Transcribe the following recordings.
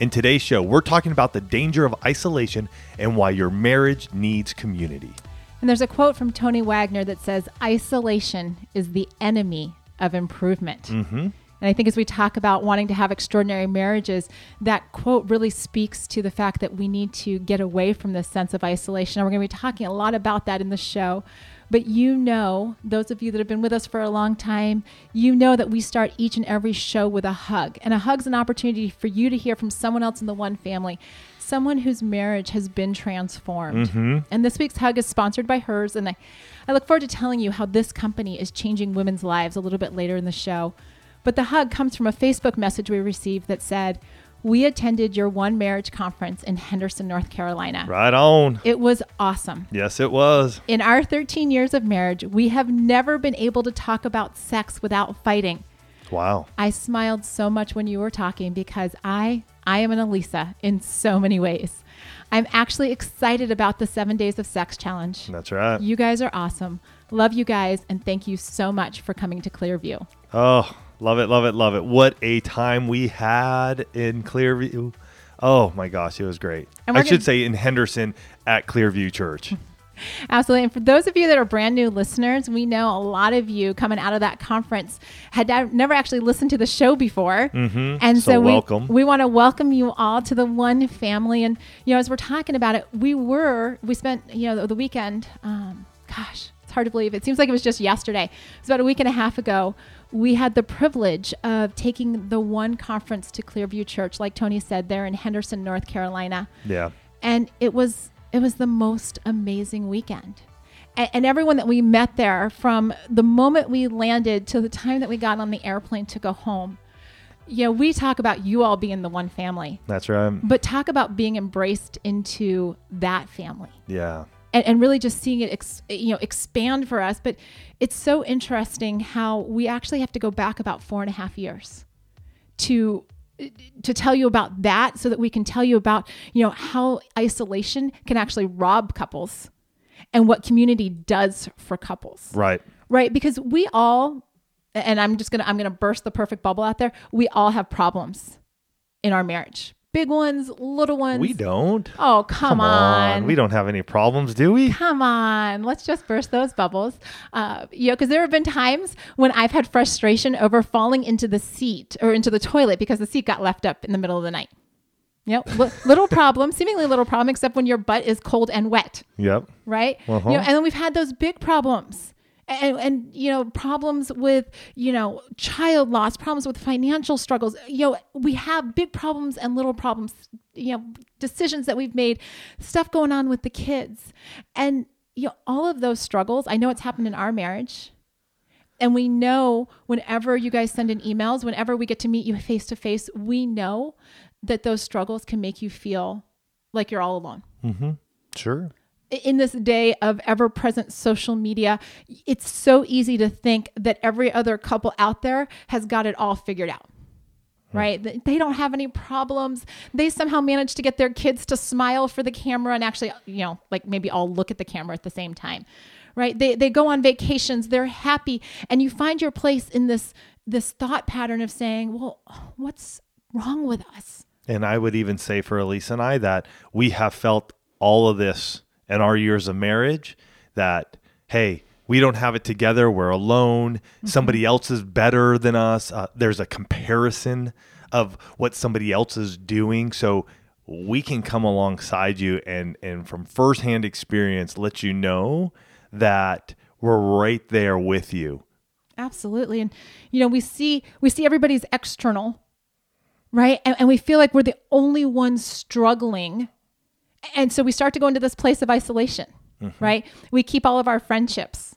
In today's show, we're talking about the danger of isolation and why your marriage needs community. And there's a quote from Tony Wagner that says, Isolation is the enemy of improvement. Mm-hmm. And I think as we talk about wanting to have extraordinary marriages, that quote really speaks to the fact that we need to get away from this sense of isolation. And we're going to be talking a lot about that in the show. But you know, those of you that have been with us for a long time, you know that we start each and every show with a hug. And a hug's an opportunity for you to hear from someone else in the one family, someone whose marriage has been transformed. Mm-hmm. And this week's hug is sponsored by hers. And I, I look forward to telling you how this company is changing women's lives a little bit later in the show. But the hug comes from a Facebook message we received that said, we attended your one marriage conference in Henderson, North Carolina. Right on. It was awesome. Yes, it was. In our 13 years of marriage, we have never been able to talk about sex without fighting. Wow. I smiled so much when you were talking because I I am an Alisa in so many ways. I'm actually excited about the 7 days of sex challenge. That's right. You guys are awesome. Love you guys and thank you so much for coming to Clearview. Oh, love it, love it, love it. What a time we had in Clearview. Oh my gosh, it was great. I we're should say in Henderson at Clearview Church. Absolutely. And for those of you that are brand new listeners, we know a lot of you coming out of that conference had never actually listened to the show before. Mhm. And So so, we, welcome. we want to welcome you all to the one family. And, you know, as we're talking about it, we were, we spent, you know, the, the weekend, um, gosh, it's hard to believe. It seems like it was just yesterday. It was about a week and a half ago. We had the privilege of taking the one conference to Clearview Church, like Tony said, there in Henderson, North Carolina Yeah. and it was it was the most amazing weekend and, and everyone that we met there from the moment we landed to the time that we got on the airplane to go home you know we talk about you all being the one family That's right. but talk about being embraced into that family Yeah. And, and really just seeing it ex, you know expand for us. But it's so interesting how we actually have to go back about four and a half years to to tell you about that so that we can tell you about you know how isolation can actually rob couples and what community does for couples. Right. right? Because we all and i'm just gonna i'm gonna burst the perfect bubble out there. We all have problems in our marriage big ones little ones We don't. oh come, on. We don't have any problems, do we? Come on, let's just burst those bubbles. Uh, you know, because there have been times when I've had frustration over falling into the seat or into the toilet because the seat got left up in the middle of the night. Yep. little problem, seemingly little problem, except when your butt is cold and wet, Yep. right? Uh-huh. You know, and then we've had those big problems. And, and you know problems with you know child loss problems with financial struggles you know we have big problems and little problems you know decisions that we've made stuff going on with the kids and you know all of those struggles i know it's happened in our marriage and we know whenever you guys send in emails whenever we get to meet you face to face we know that those struggles can make you feel like you're all alone Mm-hmm. Sure. In this day of ever present social media, it's so easy to think that every other couple out there has got it all figured out. Hmm. Right? They don't have any problems. They somehow manage to get their kids to smile for the camera and actually, you know, like maybe all look at the camera at the same time. Right? They they go on vacations, they're happy, and you find your place in this this thought pattern of saying, "Well, what's wrong with us?" And I would even say for Elise and I that we have felt all of this in our years of marriage that, hey, we don't have it together. We're alone. Somebody else is better than us. Uh, there's a comparison of what somebody else is doing. So we can come alongside you and, and from firsthand experience let you know that we're right there with you. Absolutely. And you know, we see we see everybody's external, right? And, and we feel like we're the only ones struggling. And so we start to go into this place of isolation, mm-hmm. right? We keep all of our friendships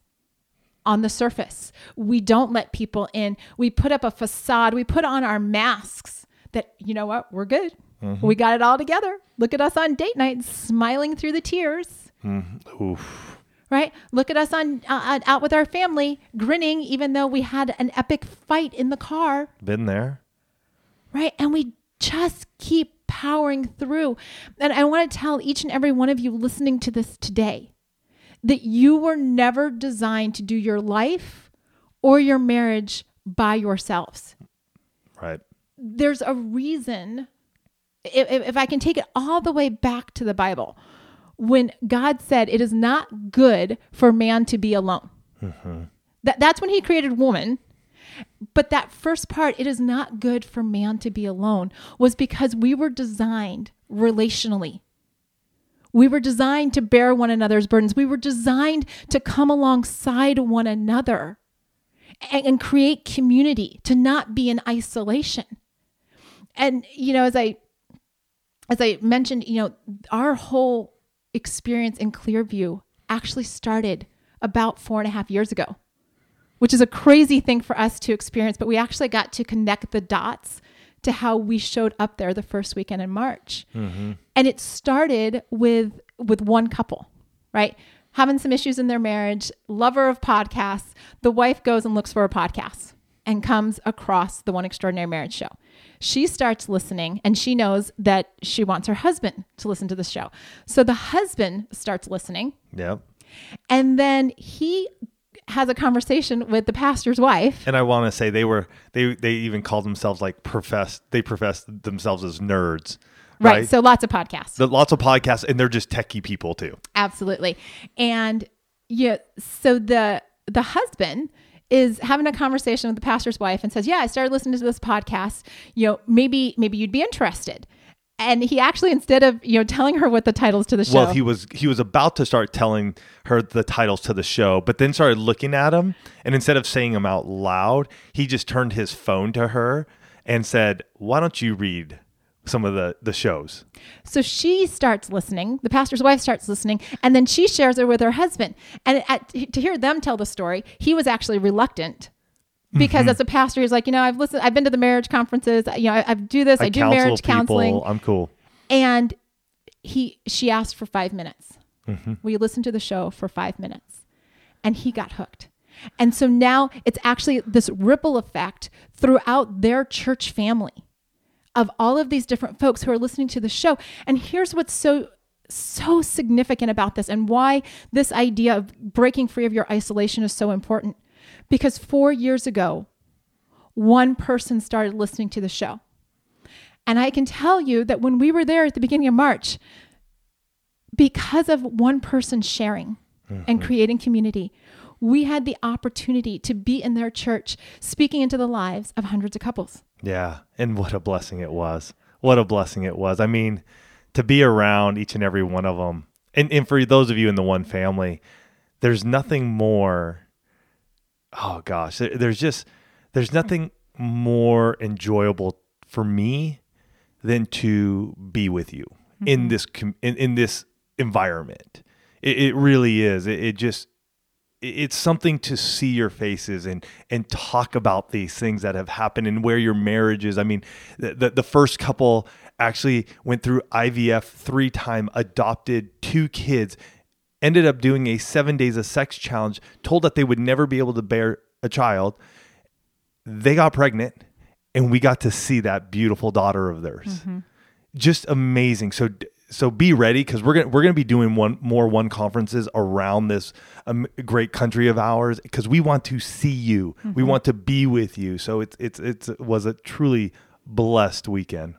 on the surface. We don't let people in. We put up a facade. We put on our masks that, you know what, we're good. Mm-hmm. We got it all together. Look at us on date night, smiling through the tears. Mm-hmm. Oof. Right? Look at us on uh, uh, out with our family, grinning, even though we had an epic fight in the car. Been there. right? And we just keep powering through. And I want to tell each and every one of you listening to this today that you were never designed to do your life or your marriage by yourselves. Right. There's a reason, if, if I can take it all the way back to the Bible, when God said it is not good for man to be alone. Mm-hmm. That, that's when he created woman. But that first part, it is not good for man to be alone, was because we were designed relationally. We were designed to bear one another's burdens. We were designed to come alongside one another and, and create community, to not be in isolation. And, you know, as I as I mentioned, you know, our whole experience in Clearview actually started about four and a half years ago which is a crazy thing for us to experience, but we actually got to connect the dots to how we showed up there the first weekend in March. Mm-hmm. And it started with with one couple, right? Having some issues in their marriage, lover of podcasts, the wife goes and looks for a podcast and comes across the One Extraordinary Marriage show. She starts listening and she knows that she wants her husband to listen to the show. So the husband starts listening Yep. and then he has a conversation with the pastor's wife. And I want to say they were they they even called themselves like professed they professed themselves as nerds. Right. Right. So lots of podcasts. The, lots of podcasts and they're just techie people too. Absolutely. And yeah, so the the husband is having a conversation with the pastor's wife and says, "Yeah, I started listening to this podcast. You know, maybe maybe you'd be interested." And he actually instead of, you know, telling her what the titles to the show. Well, he was he was about to start telling her the titles to the show, but then started looking at him, and instead of saying them out loud, he just turned his phone to her and said, "Why don't you read some of the the shows?" So she starts listening. The pastor's wife starts listening, and then she shares it with her husband. And at, to hear them tell the story, he was actually reluctant because Mm-hmm. as a pastor, he's like, you know, I've listened, I've been to the marriage conferences. You know, I, I do this, I, do counsel marriage counseling. I'm cool. and he she asked for five minutes. Will you listen to the show for five minutes? And he got hooked. And so now it's actually this ripple effect throughout their church family of all of these different folks who are listening to the show. And here's what's so so significant about this and why this idea of breaking free of your isolation is so important. Because 4 years ago, one person started listening to the show. And I can tell you that when we were there at the beginning of March, because of one person sharing and mm-hmm. creating community, we had the opportunity to be in their church speaking into the lives of hundreds of couples. Yeah, and what a blessing it was. What a blessing it was. I mean, to be around each and every one of them. And and for those of you in the one family, there's nothing more Oh gosh, there- there's just there's nothing more enjoyable for me than to be with you in mm-hmm. this com- in, in this environment. It, it really is. It, it just it's something to see your faces and and talk about these things that have happened and where your marriage is. I mean, the the, the first couple actually went through IVF three time, adopted two kids, ended up doing a seven days of sex challenge, told that they would never be able to bear a child. They got pregnant, and we got to see that beautiful daughter of theirs. Just amazing. So so be ready because we're gonna we're gonna be doing one more one conferences around this um, great country of ours because we want to see you. We want to be with you. So it's it's it's it was a truly blessed weekend.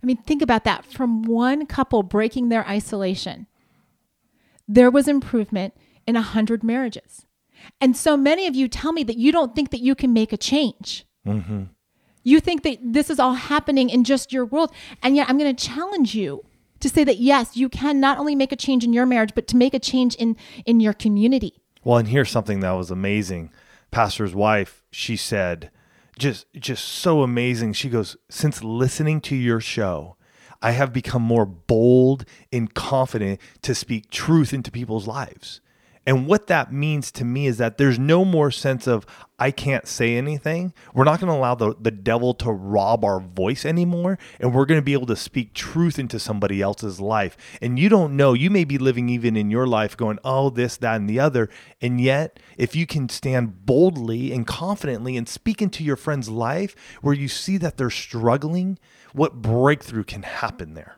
I mean, think about that from one couple breaking their isolation. There was improvement in a hundred marriages. And so many of you tell me that you don't think that you can make a change. Mm-hmm. You think that this is all happening in just your world. And yet, I'm going to challenge you to say that yes, you can not only make a change in your marriage, but to make a change in, in your community. Well, and here's something that was amazing. Pastor's wife, she said, just just so amazing. She goes, "Since listening to your show, I have become more bold and confident to speak truth into people's lives." And what that means to me is that there's no more sense of I can't say anything. We're not going to allow the, the devil to rob our voice anymore. And we're going to be able to speak truth into somebody else's life. And you don't know, you may be living even in your life going, oh, this, that, and the other. And yet, if you can stand boldly and confidently and speak into your friend's life where you see that they're struggling, what breakthrough can happen there?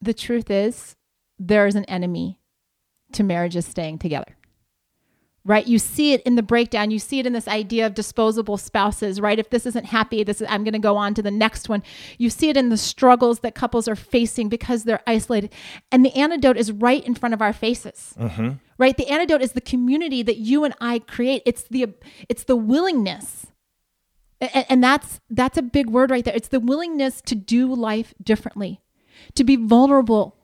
The truth is, there is an enemy to marriages staying together. Right? You see it in the breakdown. You see it in this idea of disposable spouses right? If this isn't happy this is, i'm going to go on to the next one. You see it in the struggles that couples are facing because they're isolated. And the antidote is right in front of our faces. Mm-hmm. right? The antidote is the community that you and i create. It's the it's the willingness and, that's that's a big word right there. It's the willingness to do life differently to be vulnerable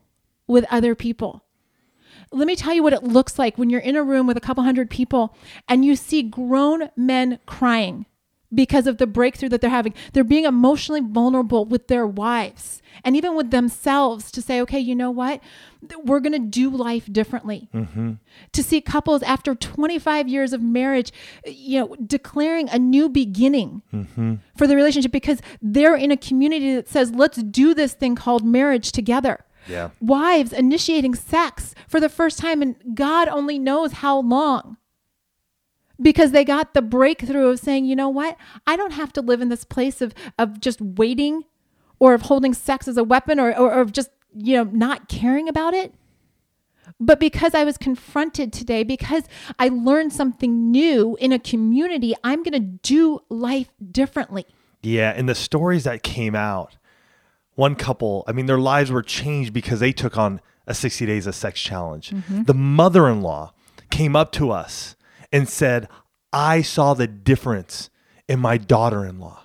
with other people. Let me tell you what it looks like when you're in a room with a couple hundred people and you see grown men crying because of the breakthrough that they're having. They're being emotionally vulnerable with their wives and even with themselves to say, okay, you know what? We're going to do life differently. Mm-hmm. To see couples after 25 years of marriage, you know, declaring a new beginning mm-hmm. for the relationship because they're in a community that says, let's do this thing called marriage together. Yeah. Wives initiating sex for the first time, and God only knows how long. Because they got the breakthrough of saying, you know what? I don't have to live in this place of, of just waiting or of holding sex as a weapon or, or, or of just, you know, not caring about it. But because I was confronted today, because I learned something new in a community, I'm going to do life differently. Yeah. And the stories that came out, one couple, I mean, their lives were changed because they took on a 60 days of sex challenge. Mm-hmm. The mother in law came up to us and said, I saw the difference in my daughter in law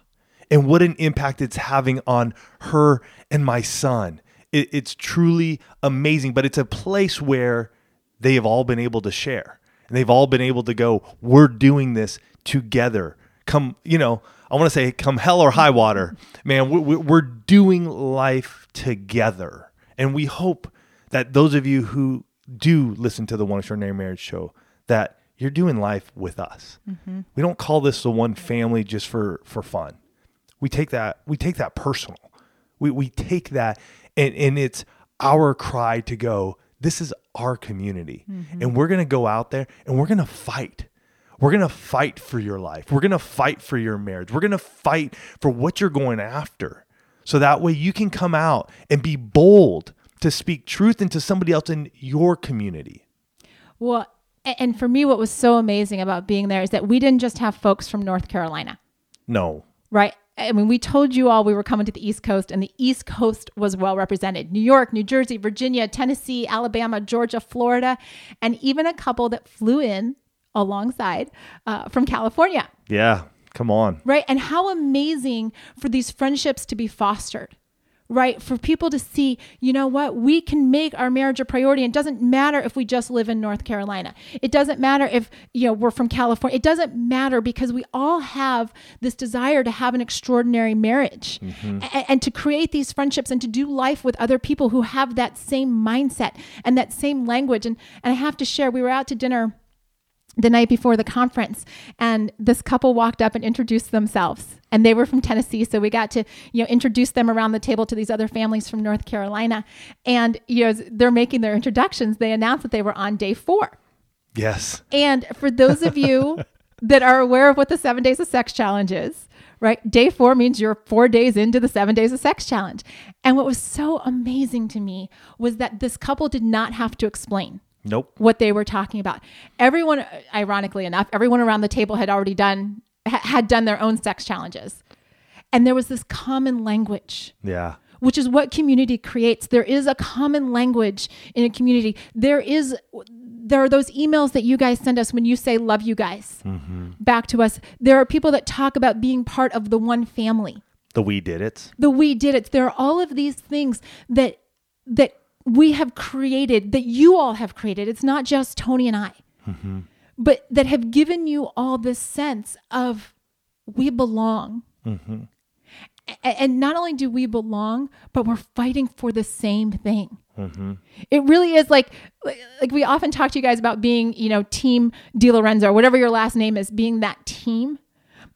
and what an impact it's having on her and my son. It, it's truly amazing, but it's a place where they have all been able to share and they've all been able to go, we're doing this together. Come, you know, I want to say, come hell or high water, man, we're we're doing life together. And we hope that those of you who do listen to the One Extraordinary Marriage show, that you're doing life with us. Mm-hmm. We don't call this the one family just for for fun. We take that we take that personal. We we take that and and it's our cry to go. This is our community, mm-hmm. and we're gonna go out there and we're gonna fight. We're going to fight for your life. We're going to fight for your marriage. We're going to fight for what you're going after. So that way you can come out and be bold to speak truth into somebody else in your community. Well, and for me, what was so amazing about being there is that we didn't just have folks from North Carolina. No. Right. I mean, we told you all we were coming to the East Coast, and the East Coast was well represented New York, New Jersey, Virginia, Tennessee, Alabama, Georgia, Florida, and even a couple that flew in alongside uh, from California. Yeah, come on. Right. And how amazing for these friendships to be fostered. Right. For people to see, you know what, we can make our marriage a priority. It doesn't matter if we just live in North Carolina. It doesn't matter if, you know, we're from California. It doesn't matter because we all have this desire to have an extraordinary marriage mm-hmm. and, and to create these friendships and to do life with other people who have that same mindset and that same language. And, and I have to share, we were out to dinner the night before the conference and this couple walked up and introduced themselves. And they were from Tennessee so we got to you know introduce them around the table to these other families from North Carolina. And you know they're making their introductions. They announced that they were on day 4 yes. And for those of you that are aware of what the 7 days of sex challenge is right day 4 means you're 4 days into the 7 days of sex challenge. And what was so amazing to me was that this couple did not have to explain Nope. What they were talking about. Everyone, ironically enough, everyone around the table had already done had done their own sex challenges, and there was this common language. Yeah. Which is what community creates. There is a common language in a community. There is there are those emails that you guys send us when you say love you guys mm-hmm. back to us. There are people that talk about being part of the one family. The we did it. The we did it. There are all of these things that that we have created, that you all have created. It's not just Tony and I, mm-hmm. but that have given you all this sense of we belong. Mm-hmm. A- And not only do we belong, but we're fighting for the same thing. It really is like, like we often talk to you guys about being, you know, team Di Lorenzo or whatever your last name is, being that team.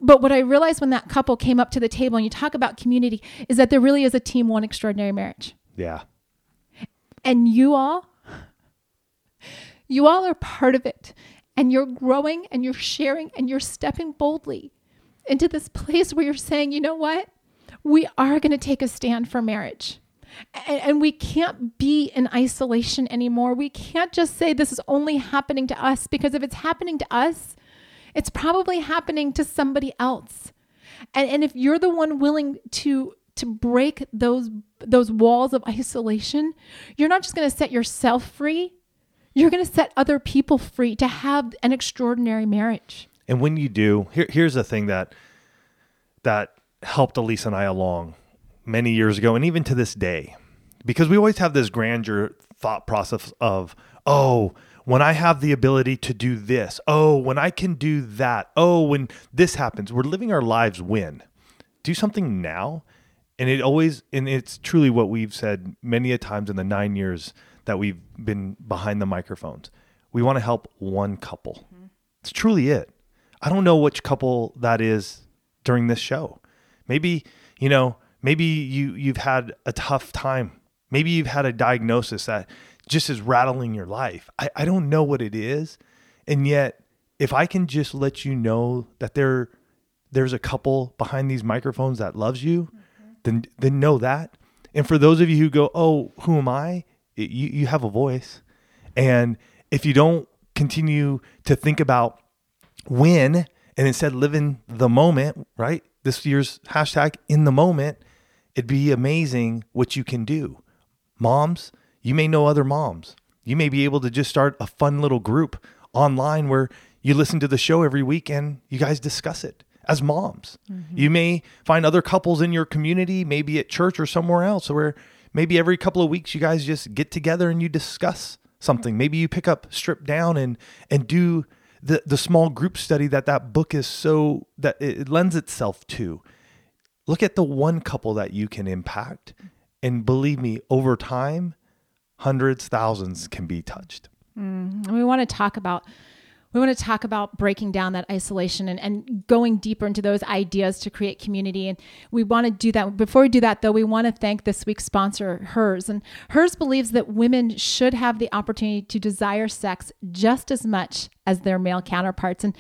But what I realized when that couple came up to the table and you talk about community is that there really is a team one extraordinary marriage. Yeah. And you all, you all are part of it. And you're growing and you're sharing and you're stepping boldly into this place where you're saying, you know what? We are going to take a stand for marriage. And, we can't be in isolation anymore. We can't just say this is only happening to us because if it's happening to us, it's probably happening to somebody else. And, and if you're the one willing to to break those those walls of isolation, you're not just going to set yourself free, you're going to set other people free to have an extraordinary marriage. And when you do, here, here's the thing that that helped Elise and I along many years ago, and even to this day, because we always have this grandeur thought process of, oh, when I have the ability to do this, oh, when I can do that, oh, when this happens, we're living our lives when. Do something now. And it always, and it's truly what we've said many a times in the nine years that we've been behind the microphones. We want to help one couple. Mm-hmm. It's truly it. I don't know which couple that is during this show. Maybe, you know, maybe you you've had a tough time. Maybe you've had a diagnosis that just is rattling your life. I, I don't know what it is. And yet, if I can just let you know that there there's a couple behind these microphones that loves you, then then know that. And for those of you who go, "Oh, who am I?" It- you you have a voice. And if you don't continue to think about when and instead live in the moment, right? This year's hashtag in the moment, it'd be amazing what you can do. Moms, you may know other moms. You may be able to just start a fun little group online where you listen to the show every week and you guys discuss it as moms. Mm-hmm. You may find other couples in your community, maybe at church or somewhere else, where maybe every couple of weeks you guys just get together and you discuss something. Maybe you pick up strip down and and do the the small group study that that book is so that it lends itself to. Look at the one couple that you can impact, and believe me, over time, hundreds, thousands can be touched. And we want to talk about we want to talk about breaking down that isolation and, and going deeper into those ideas to create community. And we want to do that. Before we do that, though, we want to thank this week's sponsor, Hers. And Hers believes that women should have the opportunity to desire sex just as much as their male counterparts. And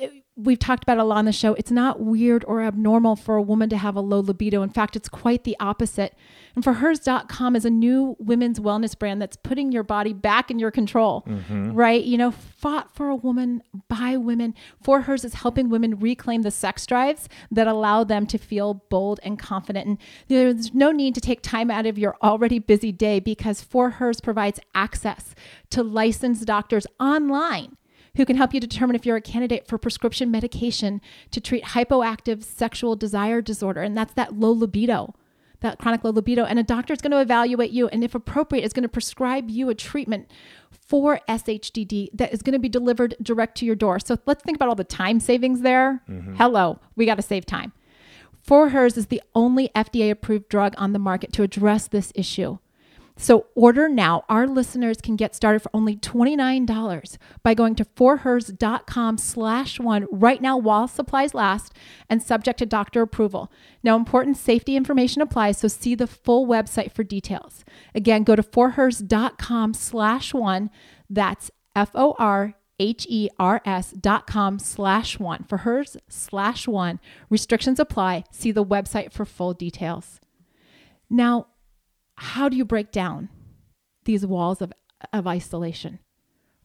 eh, we've talked about a lot on the show. It's not weird or abnormal for a woman to have a low libido. In fact, it's quite the opposite. And for hers.com is a new women's wellness brand that's putting your body back in your control, mm-hmm. right? You know, fought for a woman by women. For hers is helping women reclaim the sex drives that allow them to feel bold and confident. And there's no need to take time out of your already busy day because For Hers provides access to licensed doctors online who can help you determine if you're a candidate for prescription medication to treat hypoactive sexual desire disorder. And that's that low libido, that chronic low libido. And a doctor is going to evaluate you and, if appropriate, is going to prescribe you a treatment for SHDD that is going to be delivered direct to your door. So let's think about all the time savings there. Mm-hmm. Hello, we got to save time. For Hers is the only FDA approved drug on the market to address this issue. So order now. Our listeners can get started for only $29 by going to forhers.com slash one right now while supplies last and subject to doctor approval. Now, important safety information applies, so see the full website for details. Again, go to forhers.com slash one. That's F-O-R H-E-R-S dot com slash one for hers slash one. Restrictions apply. See the website for full details. Now, how do you break down these walls of, of isolation?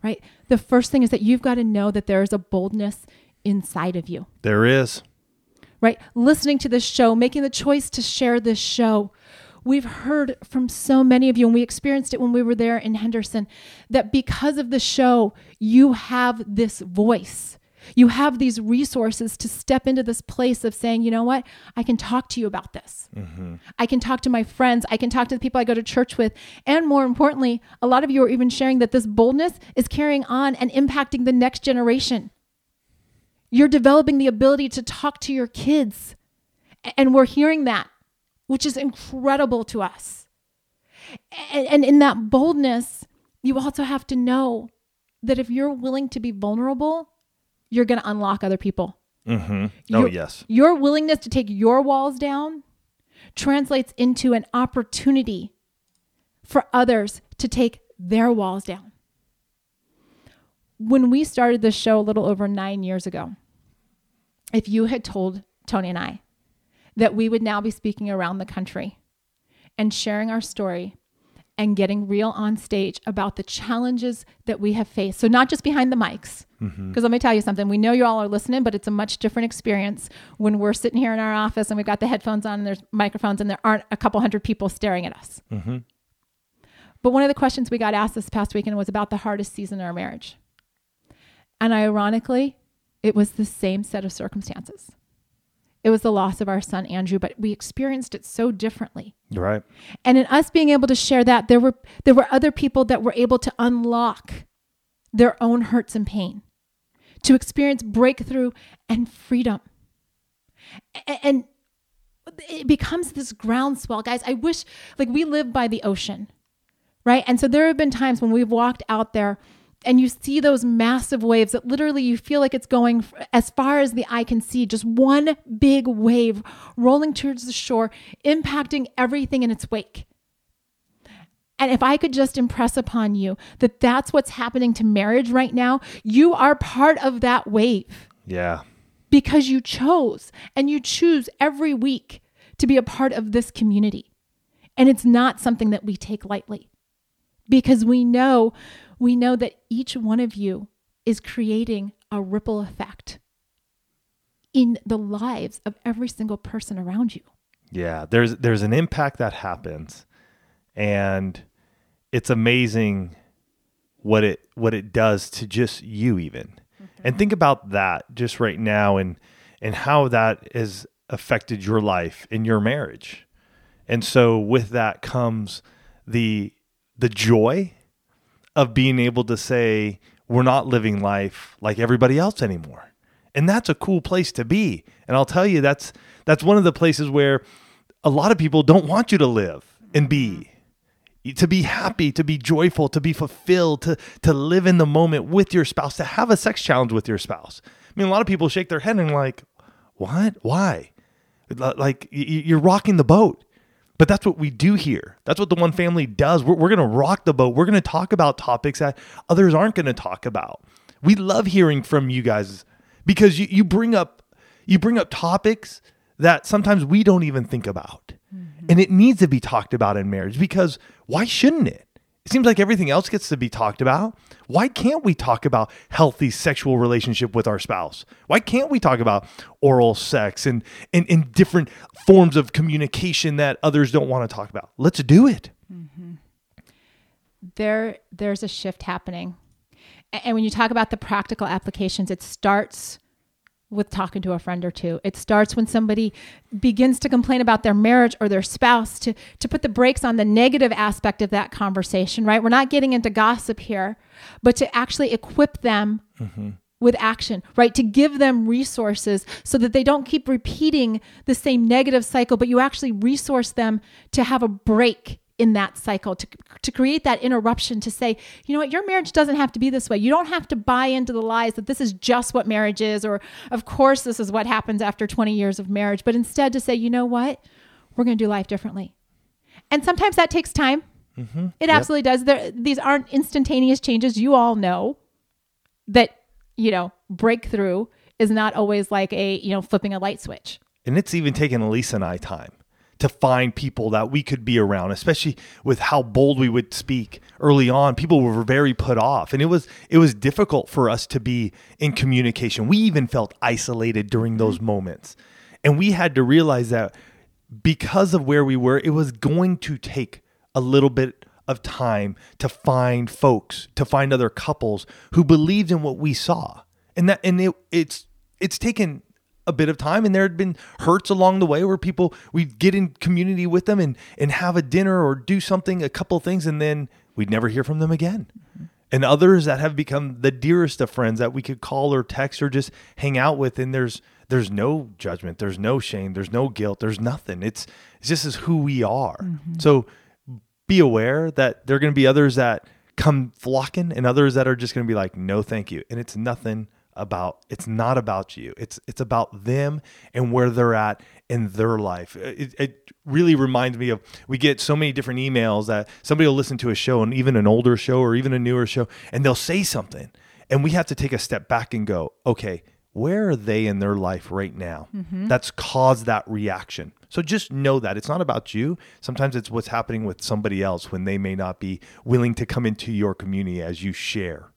Right? The first thing is that you've got to know that there is a boldness inside of you. There is. Right? Listening to this show, making the choice to share this show. We've heard from so many of you, and we experienced it when we were there in Henderson, that because of the show, you have this voice. You have these resources to step into this place of saying, you know what? I can talk to you about this. Mm-hmm. I can talk to my friends. I can talk to the people I go to church with. And more importantly, a lot of you are even sharing that this boldness is carrying on and impacting the next generation. You're developing the ability to talk to your kids And we're hearing that, which is incredible to us. And, and in that boldness, you also have to know that if you're willing to be vulnerable, you're going to unlock other people. Mm-hmm. Oh, Your- yes. Your willingness to take your walls down translates into an opportunity for others to take their walls down. When we started this show a little over nine years ago, if you had told Tony and I that we would now be speaking around the country and sharing our story and getting real on stage about the challenges that we have faced. So, not just behind the mics, mm-hmm. because let me tell you something. We know you all are listening, but it's a much different experience when we're sitting here in our office and we've got the headphones on and there's microphones and there aren't a couple hundred people staring at us. Mm-hmm. But one of the questions we got asked this past weekend was about the hardest season in our marriage. And ironically, it was the same set of circumstances. It was the loss of our son, Andrew, but we experienced it so differently. Right. And in us being able to share that, there were there were other people that were able to unlock their own hurts and pain, to experience breakthrough and freedom. And it becomes this groundswell, guys. I wish like we live by the ocean, right? And so there have been times when we've walked out there and you see those massive waves that literally you feel like it's going as far as the eye can see, just one big wave rolling towards the shore, impacting everything in its wake. And if I could just impress upon you that that's what's happening to marriage right now, you are part of that wave Yeah. because you chose and you choose every week to be a part of this community. And it's not something that we take lightly because we know we know that each one of you is creating a ripple effect in the lives of every single person around you. Yeah, there's there's an impact that happens, and it's amazing what it what it does to just you even. Mm-hmm. And think about that just right now, and and how that has affected your life and your marriage. And so with that comes the the joy of being able to say we're not living life like everybody else anymore. And that's a cool place to be. And I'll tell you that's that's one of the places where a lot of people don't want you to live and be to be happy, to be joyful, to be fulfilled, to to live in the moment with your spouse, to have a sex challenge with your spouse. I mean, a lot of people shake their head and like, "What? Why?" Like you're rocking the boat. But that's what we do here. That's what the one family does. We're, we're going to rock the boat. We're going to talk about topics that others aren't going to talk about. We love hearing from you guys because you, you bring up you bring up topics that sometimes we don't even think about. Mm-hmm. And it needs to be talked about in marriage because why shouldn't it? It seems like everything else gets to be talked about. Why can't we talk about healthy sexual relationship with our spouse? Why can't we talk about oral sex and, and, and different forms of communication that others don't want to talk about? Let's do it. Mm-hmm. there there's a shift happening and when you talk about the practical applications it starts with talking to a friend or two. It starts when somebody begins to complain about their marriage or their spouse to to put the brakes on the negative aspect of that conversation right? We're not getting into gossip here but to actually equip them mm-hmm. with action, right? To give them resources so that they don't keep repeating the same negative cycle, but you actually resource them to have a break in that cycle, to, to create that interruption, to say, you know what, your marriage doesn't have to be this way. You don't have to buy into the lies that this is just what marriage is, or of course, this is what happens after 20 years of marriage, but instead to say, you know what, we're going to do life differently. And sometimes that takes time. Mm-hmm. It absolutely does. There, these aren't instantaneous changes. You all know that, you know, breakthrough is not always like a, you know, flipping a light switch. And it's even taken Alisa and I time to find people that we could be around, especially with how bold we would speak early on. People were very put off. And it was it was difficult for us to be in communication. We even felt isolated during those mm-hmm. moments. And we had to realize that because of where we were, it was going to take a little bit of time to find folks, to find other couples who believed in what we saw. And that and it it's it's taken a bit of time and there had been hurts along the way where people we'd get in community with them and and have a dinner or do something, a couple of things, and then we'd never hear from them again. And others that have become the dearest of friends that we could call or text or just hang out with, and there's there's no judgment, there's no shame, there's no guilt, there's nothing. It's it's just is who we are. Mm-hmm. So be aware that there are going to be others that come flocking and others that are just going to be like no thank you. And it's nothing about it's not about you. It's it's about them and where they're at in their life. It, it really reminds me of we get so many different emails that somebody will listen to a show and even an older show or even a newer show and they'll say something and we have to take a step back and go, okay, where are they in their life right now mm-hmm. that's caused that reaction? So just know that it's not about you. Sometimes it's what's happening with somebody else when they may not be willing to come into your community as you share.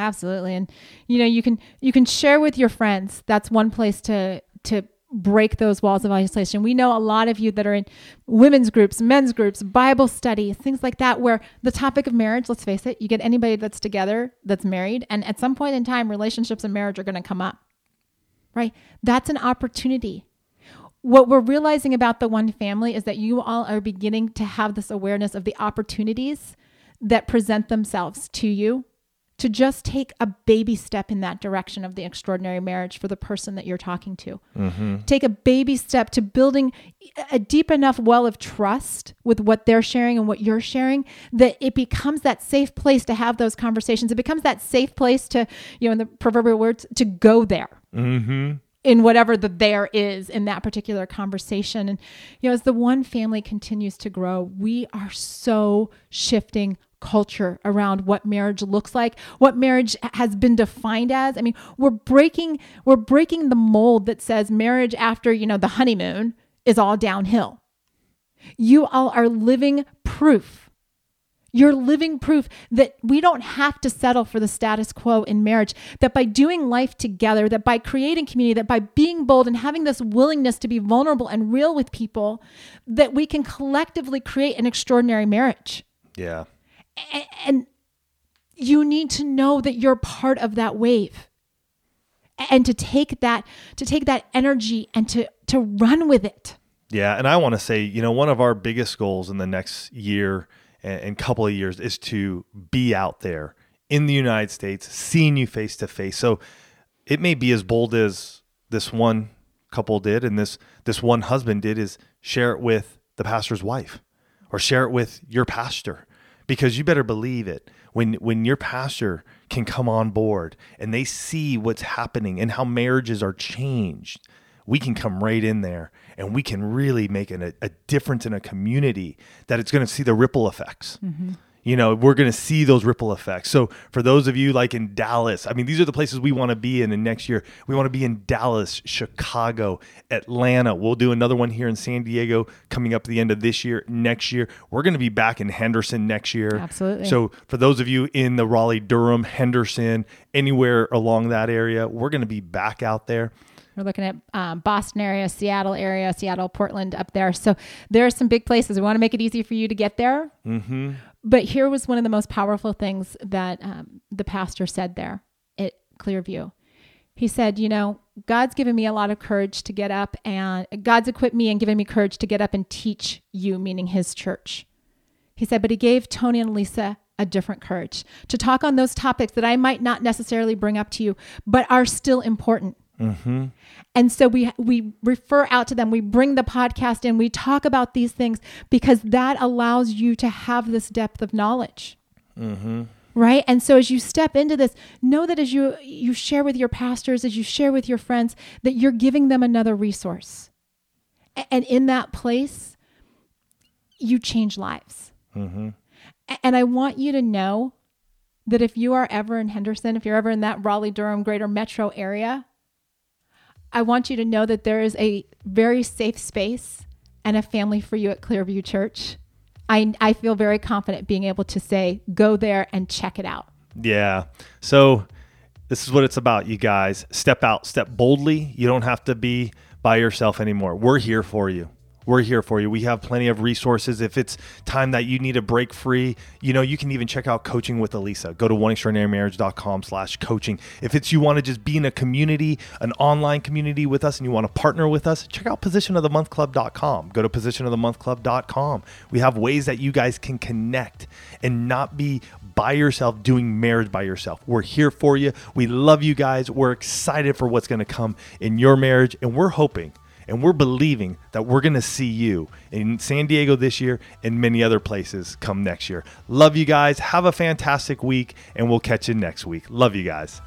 Absolutely. And you know, you can you can share with your friends. That's one place to to break those walls of isolation. We know a lot of you that are in women's groups, men's groups, Bible study, things like that where the topic of marriage, let's face it, you get anybody that's together that's married and at some point in time relationships and marriage are going to come up. Right? That's an opportunity. What we're realizing about the one family is that you all are beginning to have this awareness of the opportunities that present themselves to you to just take a baby step in that direction of the extraordinary marriage for the person that you're talking to. Take a baby step to building a deep enough well of trust with what they're sharing and what you're sharing that it becomes that safe place to have those conversations. It becomes that safe place to, you know, in the proverbial words, to go there Mm-hmm. in whatever the there is in that particular conversation. And, you know, as the one family continues to grow, we are so shifting culture around what marriage looks like, what marriage has been defined as. I mean, we're breaking we're breaking the mold that says marriage after, you know, the honeymoon is all downhill. You all are living proof you're living proof that we don't have to settle for the status quo in marriage, that by doing life together, that by creating community, that by being bold and having this willingness to be vulnerable and real with people, that we can collectively create an extraordinary marriage. Yeah. And you need to know that you're part of that wave. And to take that to take that energy and to to run with it. Yeah, and I want to say, you know, one of our biggest goals in the next year and, and couple of years is to be out there in the United States, seeing you face to face. So it may be as bold as this one couple did and this this one husband did is share it with the pastor's wife or share it with your pastor because you better believe it. When when your pastor can come on board and they see what's happening and how marriages are changed we can come right in there and we can really make an, a, a difference in a community that it's going to see the ripple effects mm-hmm. You know we're going to see those ripple effects so for those of you like in dallas i mean these are the places we want to be in and next year we want to be in dallas chicago atlanta we'll do another one here in san diego coming up at the end of this year next year we're going to be back in henderson next year Absolutely. so for those of you in the raleigh durham henderson anywhere along that area we're going to be back out there We're looking at um, Boston area, Seattle area, Seattle, Portland up there. So there are some big places. We want to make it easy for you to get there. mm-hmm. But here was one of the most powerful things that um, the pastor said there at Clearview. He said, You know, God's given me a lot of courage to get up and God's equipped me and given me courage to get up and teach you, meaning his church. He said, But he gave Tony and Lisa a different courage to talk on those topics that I might not necessarily bring up to you, but are still important. Mm-hmm. And so we we refer out to them. We bring the podcast in. We talk about these things because that allows you to have this depth of knowledge. Mm-hmm. Right? And so as you step into this, know that as you you share with your pastors, as you share with your friends, that you're giving them another resource. And in that place, you change lives. Mm-hmm. And I want you to know that if you are ever in Henderson, if you're ever in that Raleigh Durham greater metro area, I want you to know that there is a very safe space and a family for you at Clearview Church. I, I feel very confident being able to say, go there and check it out. Yeah. So this is what it's about, you guys. Step out, step boldly. You don't have to be by yourself anymore. We're here for you. We're here for you. We have plenty of resources. If it's time that you need a break free, you know, you can even check out coaching with Alisa. Go to oneextraordinarymarriage.com slash coaching. If it's you want to just be in a community, an online community with us and you want to partner with us, check out positionofthemonthclub.com. Go to positionofthemonthclub.com. We have ways that you guys can connect and not be by yourself doing marriage by yourself. We're here for you. We love you guys. We're excited for what's going to come in your marriage and we're hoping and we're believing that we're going to see you in San Diego this year and many other places come next year. Love you guys. Have a fantastic week, and we'll catch you next week. Love you guys.